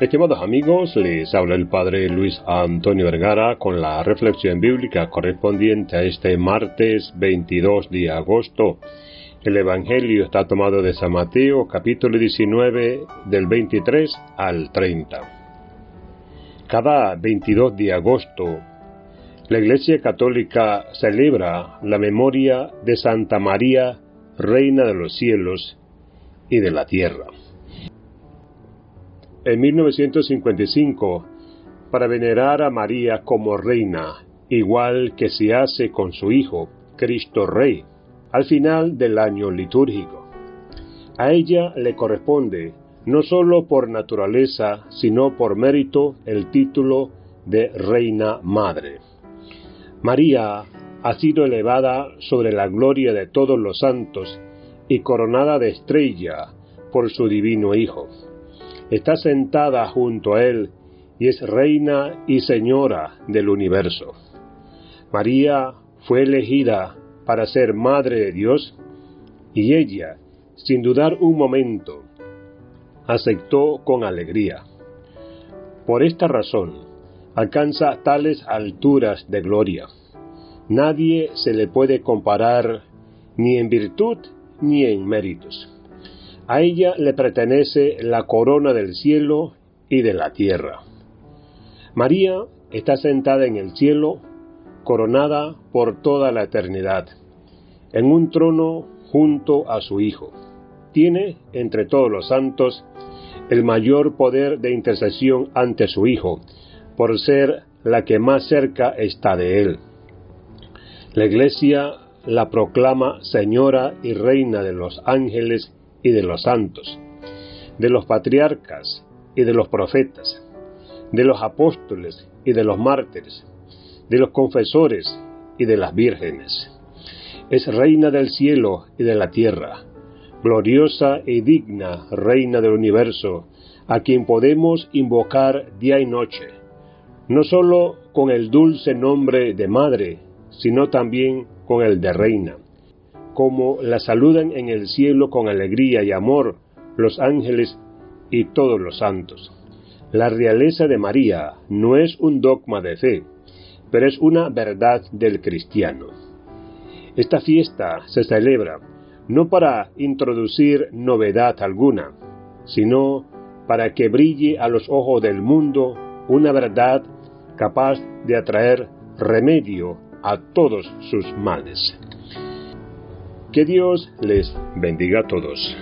Estimados amigos, les habla el Padre Luis Antonio Vergara con la reflexión bíblica correspondiente a este martes 22 de agosto. El Evangelio está tomado de San Mateo capítulo 19 del 23 al 30. Cada 22 de agosto, la Iglesia Católica celebra la memoria de Santa María, Reina de los cielos y de la tierra en 1955 para venerar a María como reina, igual que se hace con su Hijo, Cristo Rey, al final del año litúrgico. A ella le corresponde, no sólo por naturaleza, sino por mérito, el título de Reina Madre. María ha sido elevada sobre la gloria de todos los santos y coronada de estrella por su divino Hijo está sentada junto a Él y es reina y señora del universo. María fue elegida para ser madre de Dios y ella, sin dudar un momento, aceptó con alegría. Por esta razón, alcanza tales alturas de gloria. Nadie se le puede comparar ni en virtud ni en méritos. A ella le pertenece la corona del cielo y de la tierra. María está sentada en el cielo, coronada por toda la eternidad, en un trono junto a su Hijo. Tiene, entre todos los santos, el mayor poder de intercesión ante su Hijo, por ser la que más cerca está de él. La Iglesia la proclama Señora y Reina de los ángeles y de los santos, de los patriarcas y de los profetas, de los apóstoles y de los mártires, de los confesores y de las vírgenes. Es reina del cielo y de la tierra, gloriosa y digna reina del universo, a quien podemos invocar día y noche, no sólo con el dulce nombre de madre, sino también con el de reina como la saludan en el cielo con alegría y amor los ángeles y todos los santos. La realeza de María no es un dogma de fe, pero es una verdad del cristiano. Esta fiesta se celebra no para introducir novedad alguna, sino para que brille a los ojos del mundo una verdad capaz de atraer remedio a todos sus males. Que Dios les bendiga a todos.